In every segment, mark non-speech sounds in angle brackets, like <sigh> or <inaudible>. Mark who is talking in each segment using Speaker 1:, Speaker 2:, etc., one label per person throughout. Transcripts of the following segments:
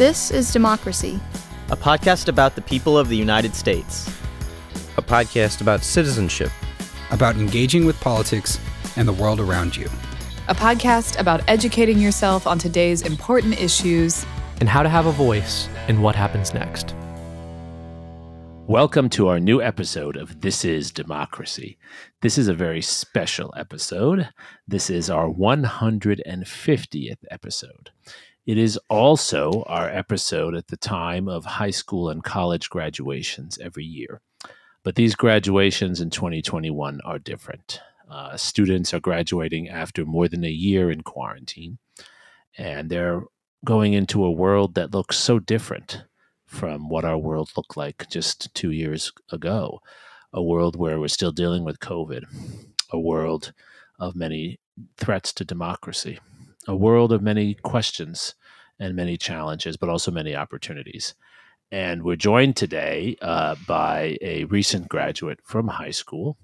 Speaker 1: This is Democracy,
Speaker 2: a podcast about the people of the United States,
Speaker 3: a podcast about citizenship,
Speaker 4: about engaging with politics and the world around you,
Speaker 5: a podcast about educating yourself on today's important issues,
Speaker 6: and how to have a voice in what happens next.
Speaker 7: Welcome to our new episode of This is Democracy. This is a very special episode. This is our 150th episode. It is also our episode at the time of high school and college graduations every year. But these graduations in 2021 are different. Uh, students are graduating after more than a year in quarantine, and they're going into a world that looks so different from what our world looked like just two years ago. A world where we're still dealing with COVID, a world of many threats to democracy, a world of many questions and many challenges, but also many opportunities. And we're joined today uh, by a recent graduate from high school.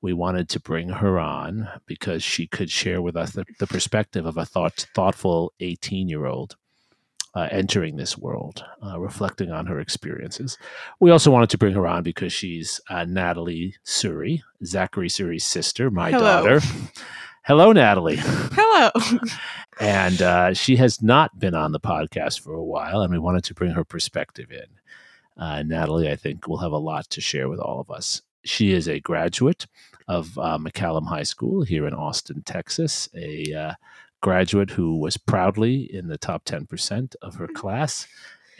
Speaker 7: We wanted to bring her on because she could share with us the, the perspective of a thought, thoughtful 18 year old uh, entering this world, uh, reflecting on her experiences. We also wanted to bring her on because she's uh, Natalie Suri, Zachary Suri's sister, my
Speaker 8: Hello.
Speaker 7: daughter. Hello, Natalie.
Speaker 8: Hello. <laughs>
Speaker 7: and uh, she has not been on the podcast for a while, and we wanted to bring her perspective in. Uh, Natalie, I think, will have a lot to share with all of us. She is a graduate of uh, McCallum High School here in Austin, Texas, a uh, graduate who was proudly in the top 10% of her class,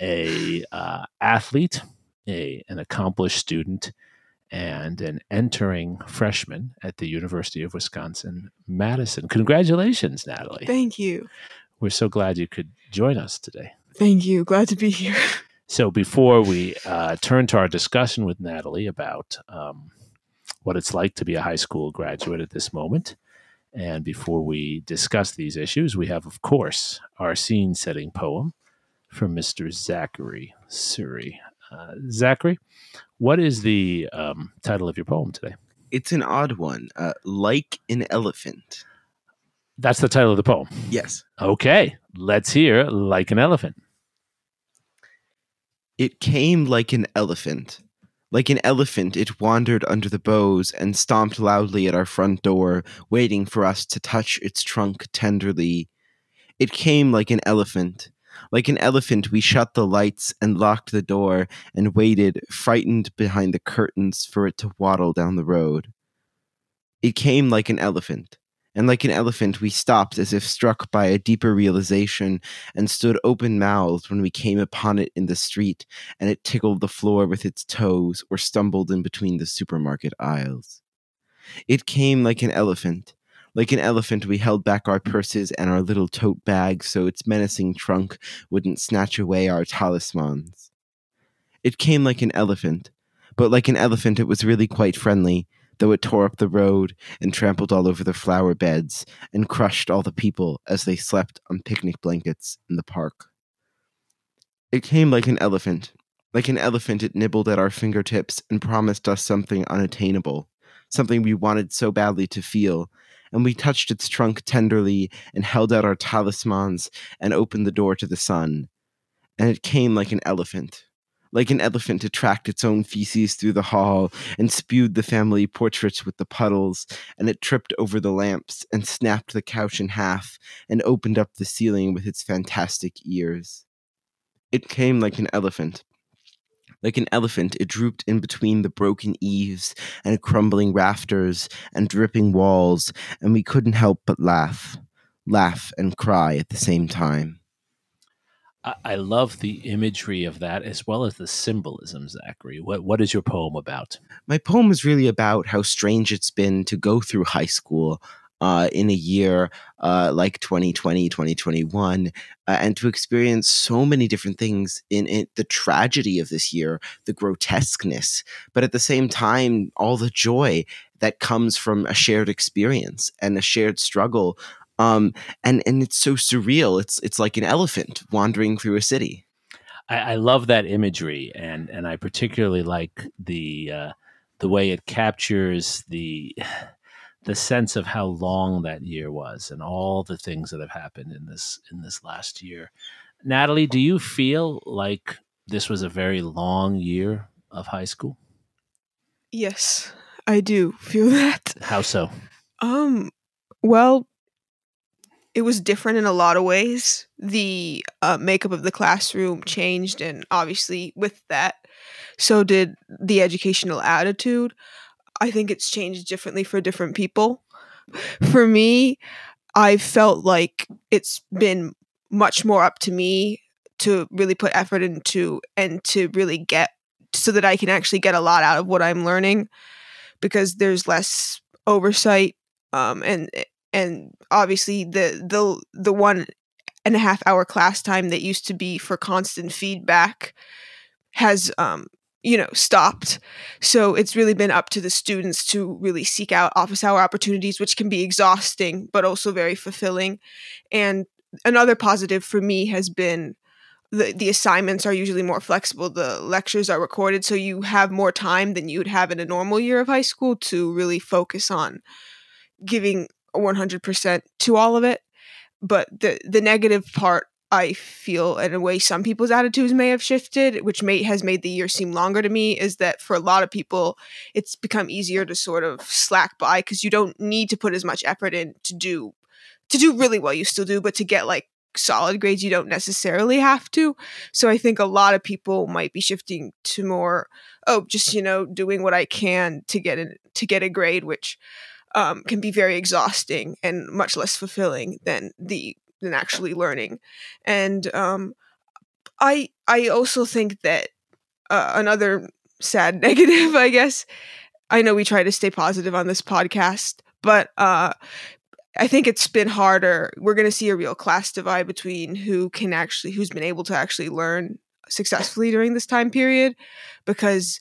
Speaker 7: a uh, athlete, a, an accomplished student, and an entering freshman at the University of Wisconsin Madison. Congratulations, Natalie.
Speaker 8: Thank you.
Speaker 7: We're so glad you could join us today.
Speaker 8: Thank you. Glad to be here. <laughs>
Speaker 7: So, before we uh, turn to our discussion with Natalie about um, what it's like to be a high school graduate at this moment, and before we discuss these issues, we have, of course, our scene setting poem from Mr. Zachary Suri. Uh, Zachary, what is the um, title of your poem today?
Speaker 9: It's an odd one. Uh, like an elephant.
Speaker 7: That's the title of the poem.
Speaker 9: Yes.
Speaker 7: Okay, let's hear Like an Elephant.
Speaker 9: It came like an elephant. Like an elephant, it wandered under the boughs and stomped loudly at our front door, waiting for us to touch its trunk tenderly. It came like an elephant. Like an elephant, we shut the lights and locked the door and waited, frightened behind the curtains, for it to waddle down the road. It came like an elephant, and like an elephant, we stopped as if struck by a deeper realization and stood open mouthed when we came upon it in the street and it tickled the floor with its toes or stumbled in between the supermarket aisles. It came like an elephant, like an elephant, we held back our purses and our little tote bags so its menacing trunk wouldn't snatch away our talismans. It came like an elephant, but like an elephant, it was really quite friendly, though it tore up the road and trampled all over the flower beds and crushed all the people as they slept on picnic blankets in the park. It came like an elephant. Like an elephant, it nibbled at our fingertips and promised us something unattainable, something we wanted so badly to feel, and we touched its trunk tenderly and held out our talismans and opened the door to the sun. And it came like an elephant. Like an elephant, it tracked its own feces through the hall and spewed the family portraits with the puddles, and it tripped over the lamps and snapped the couch in half and opened up the ceiling with its fantastic ears. It came like an elephant. Like an elephant, it drooped in between the broken eaves and crumbling rafters and dripping walls, and we couldn't help but laugh, laugh and cry at the same time.
Speaker 7: I, I love the imagery of that as well as the symbolism, Zachary. What what is your poem about?
Speaker 9: My poem is really about how strange it's been to go through high school uh, in a year uh, like 2020, 2021, uh, and to experience so many different things in, in the tragedy of this year, the grotesqueness, but at the same time, all the joy that comes from a shared experience and a shared struggle. Um, and and it's so surreal. It's it's like an elephant wandering through a city.
Speaker 7: I, I love that imagery, and and I particularly like the uh, the way it captures the the sense of how long that year was and all the things that have happened in this in this last year Natalie, do you feel like this was a very long year of high school?
Speaker 8: Yes, I do feel <laughs> that.
Speaker 7: How so?
Speaker 8: Um, well, it was different in a lot of ways. The uh, makeup of the classroom changed, and obviously, with that, so did the educational attitude. I think it's changed differently for different people. For me, I felt like it's been much more up to me to really put effort into and to really get so that I can actually get a lot out of what I'm learning because there's less oversight um, and and obviously the the the one and a half hour class time that used to be for constant feedback has um, you know stopped. So it's really been up to the students to really seek out office hour opportunities which can be exhausting but also very fulfilling. And another positive for me has been the, the assignments are usually more flexible the lectures are recorded so you have more time than you would have in a normal year of high school to really focus on giving 100% to all of it. But the the negative part I feel in a way some people's attitudes may have shifted, which may has made the year seem longer to me, is that for a lot of people it's become easier to sort of slack by because you don't need to put as much effort in to do to do really well you still do, but to get like solid grades you don't necessarily have to. So I think a lot of people might be shifting to more, oh, just you know, doing what I can to get in to get a grade, which um, can be very exhausting and much less fulfilling than the than actually learning. And um, I I also think that uh, another sad <laughs> negative, I guess. I know we try to stay positive on this podcast, but uh, I think it's been harder. We're going to see a real class divide between who can actually, who's been able to actually learn successfully during this time period, because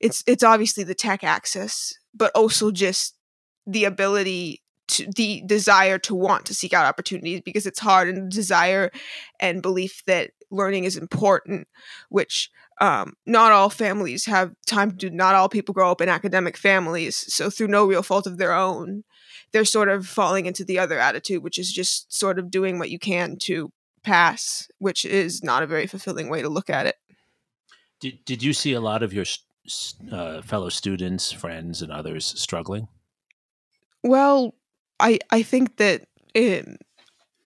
Speaker 8: it's it's obviously the tech access, but also just the ability to the desire to want to seek out opportunities because it's hard and the desire and belief that learning is important, which um, not all families have time to do. Not all people grow up in academic families, so through no real fault of their own, they're sort of falling into the other attitude, which is just sort of doing what you can to pass, which is not a very fulfilling way to look at it.
Speaker 7: Did Did you see a lot of your uh, fellow students, friends, and others struggling?
Speaker 8: Well, I I think that um,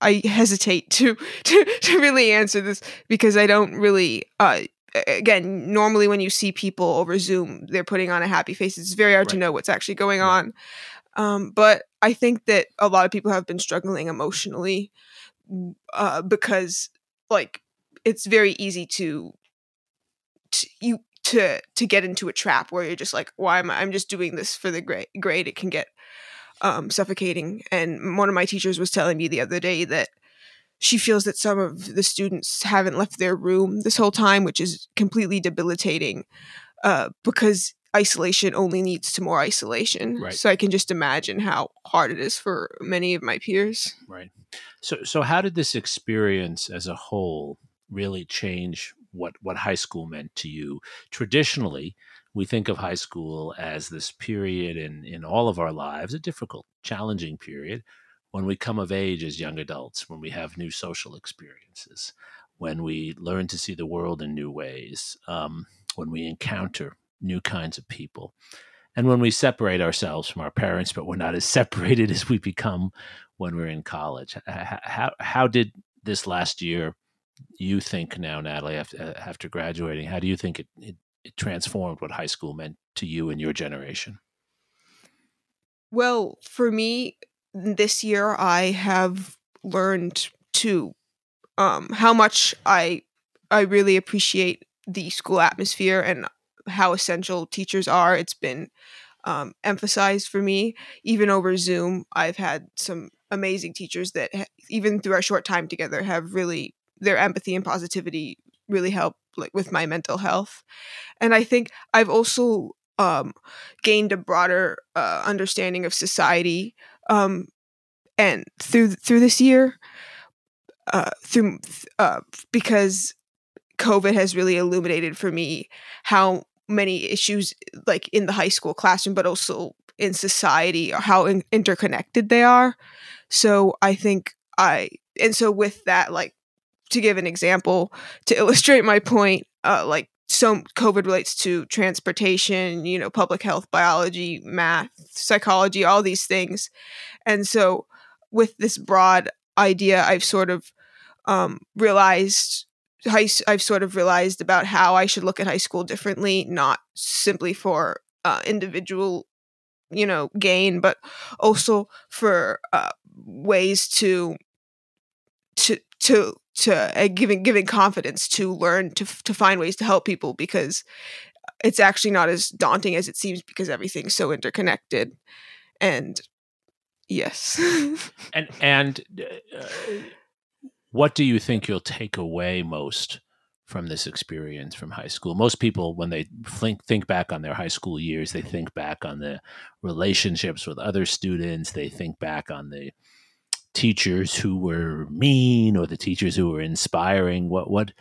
Speaker 8: I hesitate to, <laughs> to to really answer this because I don't really. Uh, again, normally when you see people over Zoom, they're putting on a happy face. It's very hard right. to know what's actually going right. on. Um, but I think that a lot of people have been struggling emotionally uh, because, like, it's very easy to, to you to to get into a trap where you're just like, why am I? I'm just doing this for the grade. Grade. It can get um, suffocating. And one of my teachers was telling me the other day that she feels that some of the students haven't left their room this whole time, which is completely debilitating uh, because isolation only leads to more isolation.
Speaker 7: Right.
Speaker 8: So I can just imagine how hard it is for many of my peers.
Speaker 7: Right. So so how did this experience as a whole really change what what high school meant to you? Traditionally, we think of high school as this period in in all of our lives, a difficult, challenging period when we come of age as young adults, when we have new social experiences, when we learn to see the world in new ways, um, when we encounter new kinds of people. And when we separate ourselves from our parents, but we're not as <laughs> separated as we become when we're in college. How, how did this last year, you think now, Natalie, after, after graduating, how do you think it, it, it transformed what high school meant to you and your generation?
Speaker 8: Well, for me, this year I have learned to um, how much I I really appreciate the school atmosphere and how essential teachers are. It's been um, emphasized for me, even over Zoom. I've had some amazing teachers that, ha- even through our short time together, have really their empathy and positivity really helped like with my mental health. And I think I've also um, gained a broader uh, understanding of society, um, and through through this year, uh, through uh, because COVID has really illuminated for me how many issues like in the high school classroom but also in society or how in- interconnected they are so i think i and so with that like to give an example to illustrate my point, uh, like so COVID relates to transportation, you know, public health, biology, math, psychology, all these things. And so with this broad idea, I've sort of um, realized I've sort of realized about how I should look at high school differently, not simply for uh, individual, you know, gain, but also for uh, ways to to to to uh, giving giving confidence to learn to to find ways to help people because it's actually not as daunting as it seems because everything's so interconnected and yes. <laughs>
Speaker 7: And and uh, what do you think you'll take away most from this experience from high school? Most people when they think think back on their high school years they think back on the relationships with other students they think back on the teachers who were mean or the teachers who were inspiring? What what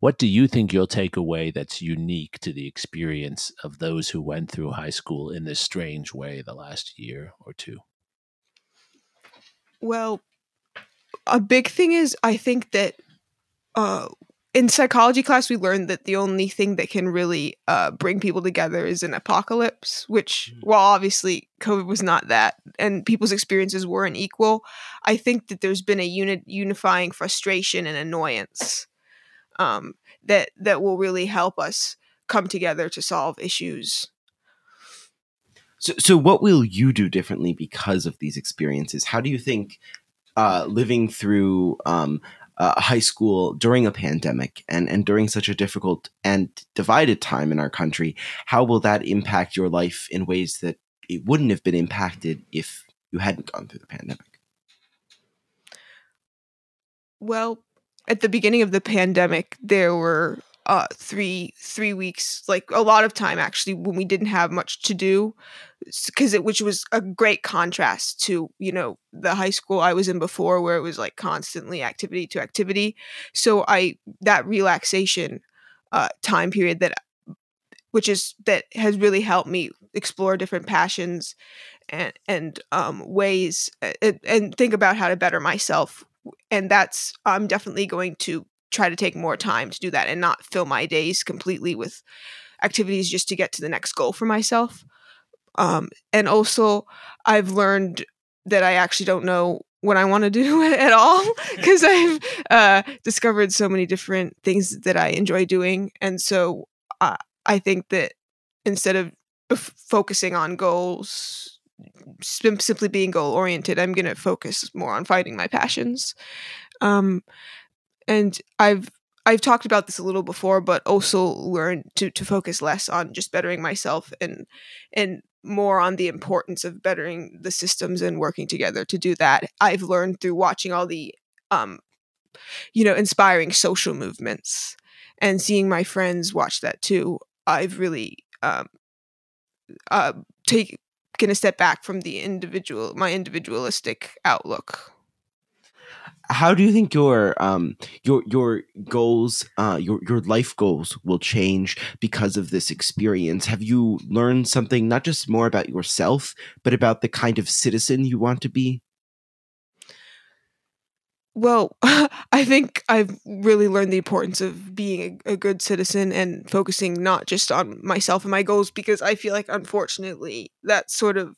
Speaker 7: what do you think you'll take away that's unique to the experience of those who went through high school in this strange way the last year or two?
Speaker 8: Well, a big thing is I think that uh, in psychology class we learned that the only thing that can really uh, bring people together is an apocalypse which mm. while obviously covid was not that and people's experiences weren't equal i think that there's been a unit unifying frustration and annoyance um, that that will really help us come together to solve issues
Speaker 9: so, so what will you do differently because of these experiences how do you think uh, living through um, uh, high school during a pandemic and, and during such a difficult and divided time in our country, how will that impact your life in ways that it wouldn't have been impacted if you hadn't gone through the pandemic?
Speaker 8: Well, at the beginning of the pandemic, there were uh, three three weeks, like a lot of time actually, when we didn't have much to do, because it which was a great contrast to you know the high school I was in before, where it was like constantly activity to activity. So I that relaxation uh, time period that which is that has really helped me explore different passions and and um, ways and, and think about how to better myself and that's i'm definitely going to try to take more time to do that and not fill my days completely with activities just to get to the next goal for myself. Um, and also, I've learned that I actually don't know what I want to do <laughs> at all <laughs> because I've uh, discovered so many different things that I enjoy doing. And so uh, I think that instead of f- focusing on goals, simply being goal oriented, I'm going to focus more on finding my passions. Um, and I've I've talked about this a little before, but also learned to to focus less on just bettering myself and and more on the importance of bettering the systems and working together to do that. I've learned through watching all the um you know inspiring social movements and seeing my friends watch that too. I've really um uh taken a step back from the individual my individualistic outlook
Speaker 9: how do you think your um your your goals uh your your life goals will change because of this experience? Have you learned something not just more about yourself but about the kind of citizen you want to be?
Speaker 8: Well <laughs> i think i've really learned the importance of being a, a, good citizen and focusing not just on myself and my goals because i feel like unfortunately that sort of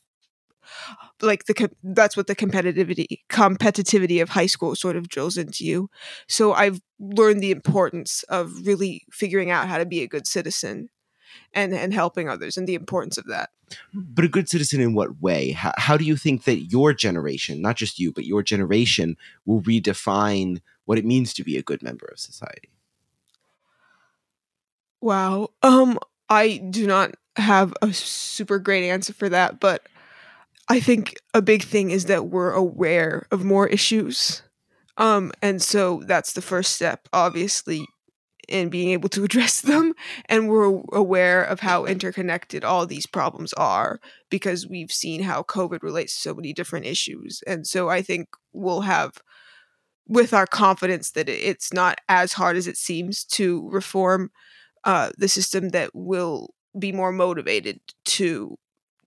Speaker 8: like the that's what the competitivity competitivity of high school sort of drills into you. So I've learned the importance of really figuring out how to be a good citizen and and helping others and the importance of that.
Speaker 9: But a good citizen in what way? How, how do you think that your generation, not just you, but your generation will redefine what it means to be a good member of society?
Speaker 8: Wow. Um I do not have a super great answer for that, but I think a big thing is that we're aware of more issues. Um, and so that's the first step, obviously, in being able to <laughs> address them. And we're aware of how interconnected all these problems are because we've seen how COVID relates to so many different issues. And so I think we'll have, with our confidence that it's not as hard as it seems to reform uh, the system, that will be more motivated to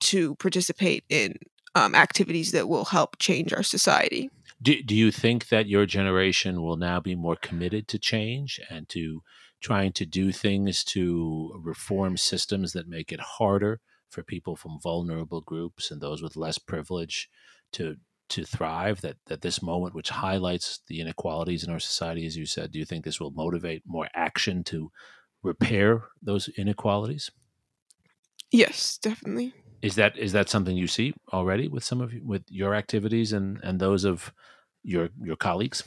Speaker 8: to participate in um, activities that will help change our society.
Speaker 7: Do, do you think that your generation will now be more committed to change and to trying to do things to reform systems that make it harder for people from vulnerable groups and those with less privilege to to thrive that that this moment which highlights the inequalities in our society as you said do you think this will motivate more action to repair those inequalities
Speaker 8: Yes, definitely.
Speaker 7: Is that is that something you see already with some of you, with your activities and and those of your your colleagues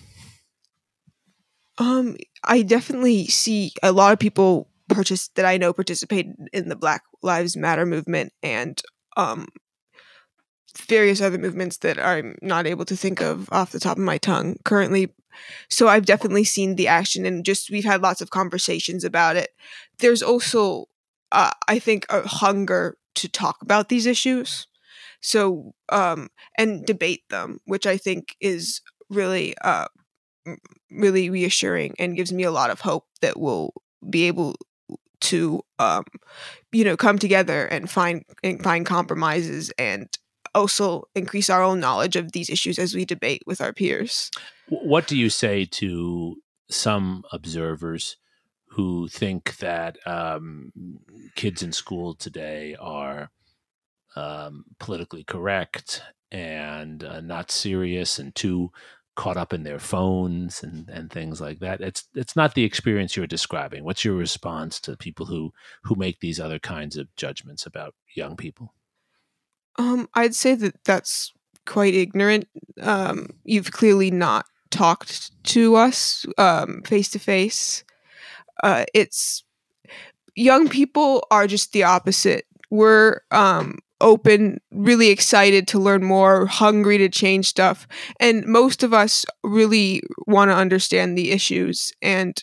Speaker 8: Um, I definitely see a lot of people purchase that I know participate in the Black Lives Matter movement and um various other movements that I'm not able to think of off the top of my tongue currently. So I've definitely seen the action and just we've had lots of conversations about it. There's also uh, I think a hunger to talk about these issues. So um and debate them, which I think is really uh really reassuring and gives me a lot of hope that we'll be able to um you know come together and find and find compromises and also increase our own knowledge of these issues as we debate with our peers.
Speaker 7: What do you say to some observers who think that um, kids in school today are um, politically correct and uh, not serious and too caught up in their phones and, and things like that? It's it's not the experience you're describing. What's your response to people who who make these other kinds of judgments about young people?
Speaker 8: Um, I'd say that that's quite ignorant. Um, you've clearly not talked to us um, face to face. Uh, It's young people are just the opposite. We're um, open, really excited to learn more, hungry to change stuff, and most of us really want to understand the issues. And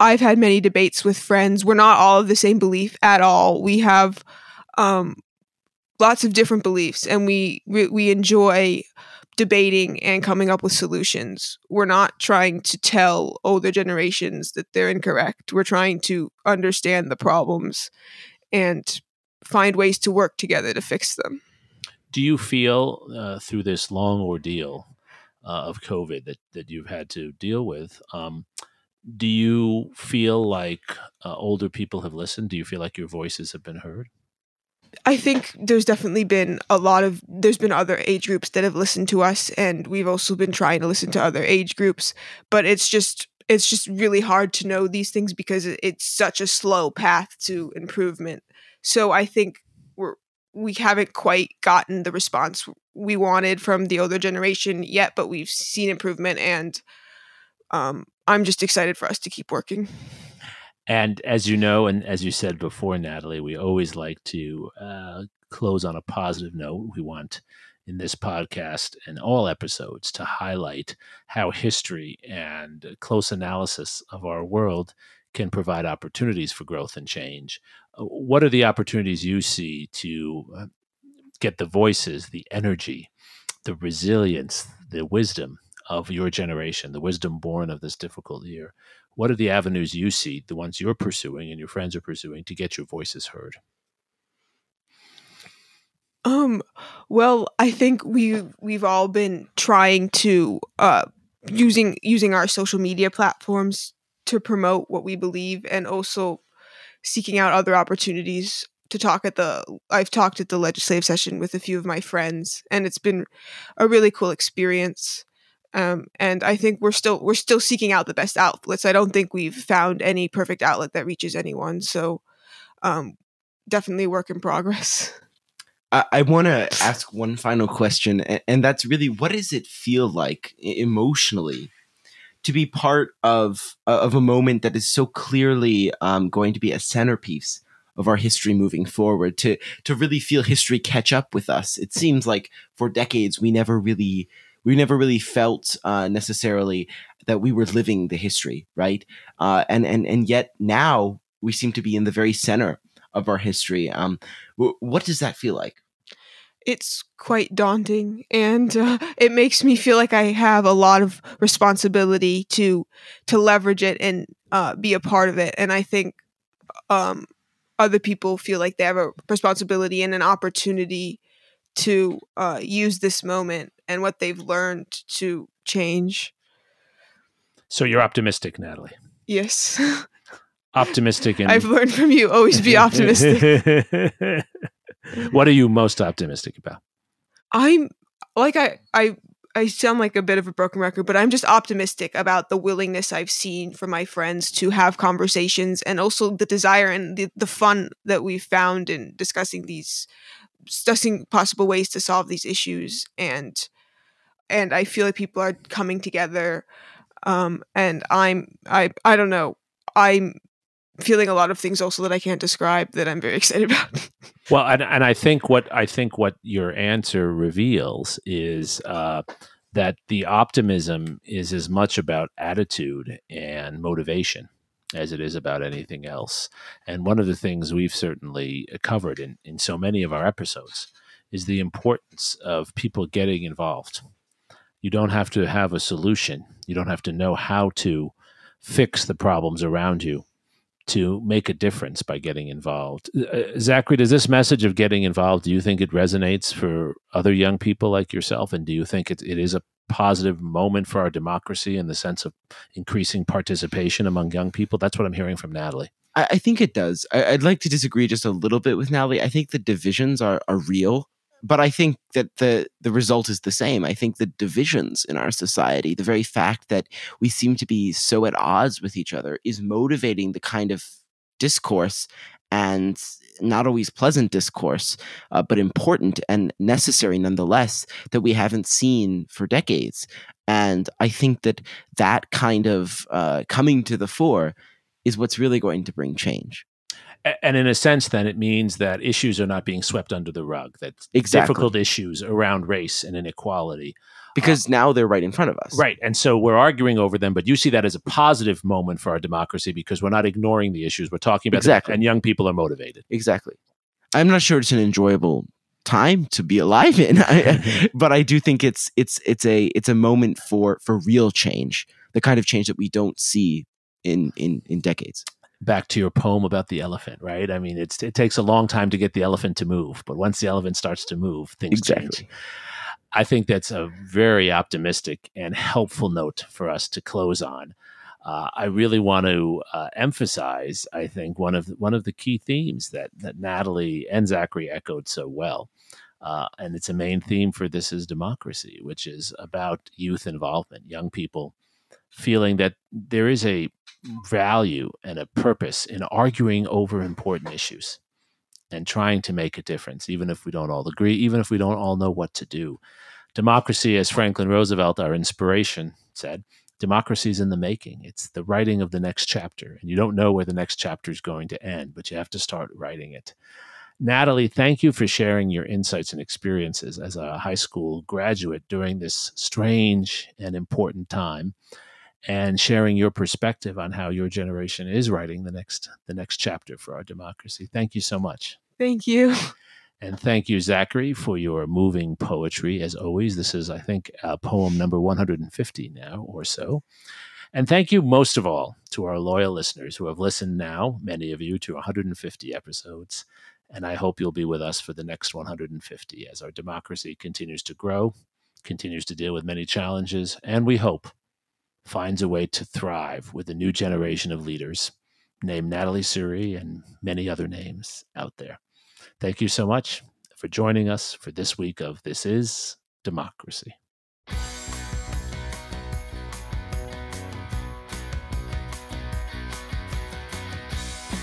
Speaker 8: I've had many debates with friends. We're not all of the same belief at all. We have um, lots of different beliefs and we, we we enjoy debating and coming up with solutions we're not trying to tell older generations that they're incorrect we're trying to understand the problems and find ways to work together to fix them
Speaker 7: do you feel uh, through this long ordeal uh, of COVID that, that you've had to deal with, um, do you feel like uh, older people have listened? Do you feel like your voices have been heard?
Speaker 8: I think there's definitely been a lot of there's been other age groups that have listened to us and we've also been trying to listen to other age groups but it's just it's just really hard to know these things because it's such a slow path to improvement. So I think we're we haven't quite gotten the response we wanted from the older generation yet but we've seen improvement and um I'm just excited for us to keep working.
Speaker 7: And as you know, and as you said before, Natalie, we always like to uh, close on a positive note. We want in this podcast and all episodes to highlight how history and close analysis of our world can provide opportunities for growth and change. Uh, What are the opportunities you see to uh, get the voices, the energy, the resilience, the wisdom of your generation, the wisdom born of this difficult year? What are the avenues you see, the ones you're pursuing and your friends are pursuing, to get your voices heard?
Speaker 8: Um, well, I think we we've all been trying to uh using using our social media platforms to promote what we believe and also seeking out other opportunities to talk at the I've talked at the legislative session with a few of my friends and it's been a really cool experience. Um, and I think we're still we're still seeking out the best outlets. I don't think we've found any perfect outlet that reaches anyone. So um, definitely work in progress. <laughs>
Speaker 9: I, I want to ask one final question, and, and that's really what does it feel like emotionally to be part of uh, of a moment that is so clearly um, going to be a centerpiece of our history moving forward? To to really feel history catch up with us. It seems like for decades we never really we never really felt uh, necessarily that we were living the history, right? Uh, and and and yet now we seem to be in the very center of our history. Um, w- what does that feel like?
Speaker 8: it's quite daunting and uh, it makes me feel like i have a lot of responsibility to to leverage it and uh, be a part of it and i think um, other people feel like they have a responsibility and an opportunity to uh, use this moment and what they've learned to change.
Speaker 7: So you're optimistic, Natalie.
Speaker 8: Yes. <laughs>
Speaker 7: Optimistic and
Speaker 8: I've learned from you always be optimistic. <laughs>
Speaker 7: what are you most optimistic about?
Speaker 8: I'm like I I I sound like a bit of a broken record, but I'm just optimistic about the willingness I've seen from my friends to have conversations and also the desire and the, the fun that we've found in discussing these discussing possible ways to solve these issues and and I feel like people are coming together um and I'm I I don't know I'm feeling a lot of things also that I can't describe that I'm very <laughs> excited about.
Speaker 7: Well, and, and I think what I think what your answer reveals is uh, that the optimism is as much about attitude and motivation as it is about anything else. And one of the things we've certainly covered in, in so many of our episodes is the importance of people getting involved. You don't have to have a solution. You don't have to know how to fix the problems around you to make a difference by getting involved. Uh, Zachary, does this message of getting involved, do you think it resonates for other young people like yourself? And do you think it, it is a positive moment for our democracy in the sense of increasing participation among young people? That's what I'm hearing from Natalie.
Speaker 9: I, I think it does. I, would like to disagree just a little bit with Natalie. I think the divisions are, are real but I think that the the result is the same. I think the divisions in our society, the very fact that we seem to be so at odds with each other, is motivating the kind of discourse and not always pleasant discourse, uh, but important and necessary nonetheless that we haven't seen for decades. And I think that that kind of uh, coming to the fore is what's really going to bring change
Speaker 7: and in a sense then it means that issues are not being swept under the rug that
Speaker 9: exactly.
Speaker 7: difficult issues around race and inequality
Speaker 9: because uh, now they're right in front of us
Speaker 7: right and so we're arguing over them but you see that as a positive moment for our democracy because we're not ignoring the issues we're talking about
Speaker 9: exactly.
Speaker 7: them, and young people are motivated
Speaker 9: exactly i'm not sure it's an enjoyable time to be alive in <laughs> <laughs> but i do think it's it's it's a it's a moment for for real change the kind of change that we don't see in in in decades
Speaker 7: back to your poem about the elephant, right? I mean, it's it takes a long time to get the elephant to move, but once the elephant starts to move, things
Speaker 9: exactly.
Speaker 7: change. I think that's a very optimistic and helpful note for us to close on. Uh, I really want to uh, emphasize, I think, one of the, one of the key themes that that Natalie and Zachary echoed so well, uh, and it's a main theme for this is democracy, which is about youth involvement, young people feeling that there is a value and a purpose in arguing over important issues and trying to make a difference, even if we don't all agree, even if we don't all know what to do. Democracy, as Franklin Roosevelt, our inspiration, said, democracy is in the making. It's the writing of the next chapter. And you don't know where the next chapter is going to end, but you have to start writing it. Natalie, thank you for sharing your insights and experiences as a high school graduate during this strange and important time and sharing your perspective on how your generation is writing the next the next chapter for our democracy. Thank you so much.
Speaker 8: Thank you. <laughs>
Speaker 7: And thank you, Zachary, for your moving poetry. As always, this is, I think, uh, poem number 150 now or so. And thank you most of all to our loyal listeners who have listened now, many of you, to 150 episodes. And I hope you'll be with us for the next 150 as our democracy continues to grow, continues to deal with many challenges, and we hope finds a way to thrive with a new generation of leaders named Natalie Suri and many other names out there. Thank you so much for joining us for this week of This Is Democracy.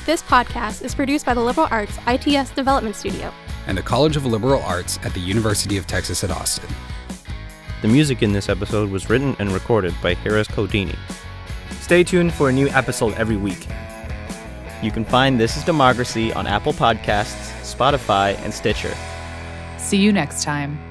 Speaker 1: This podcast is produced by the Liberal Arts ITS Development Studio
Speaker 4: and the College of Liberal Arts at the University of Texas at Austin.
Speaker 3: The music in this episode was written and recorded by Harris Codini.
Speaker 2: Stay tuned for a new episode every week. You can find This is Democracy on Apple Podcasts, Spotify, and Stitcher.
Speaker 5: See you next time.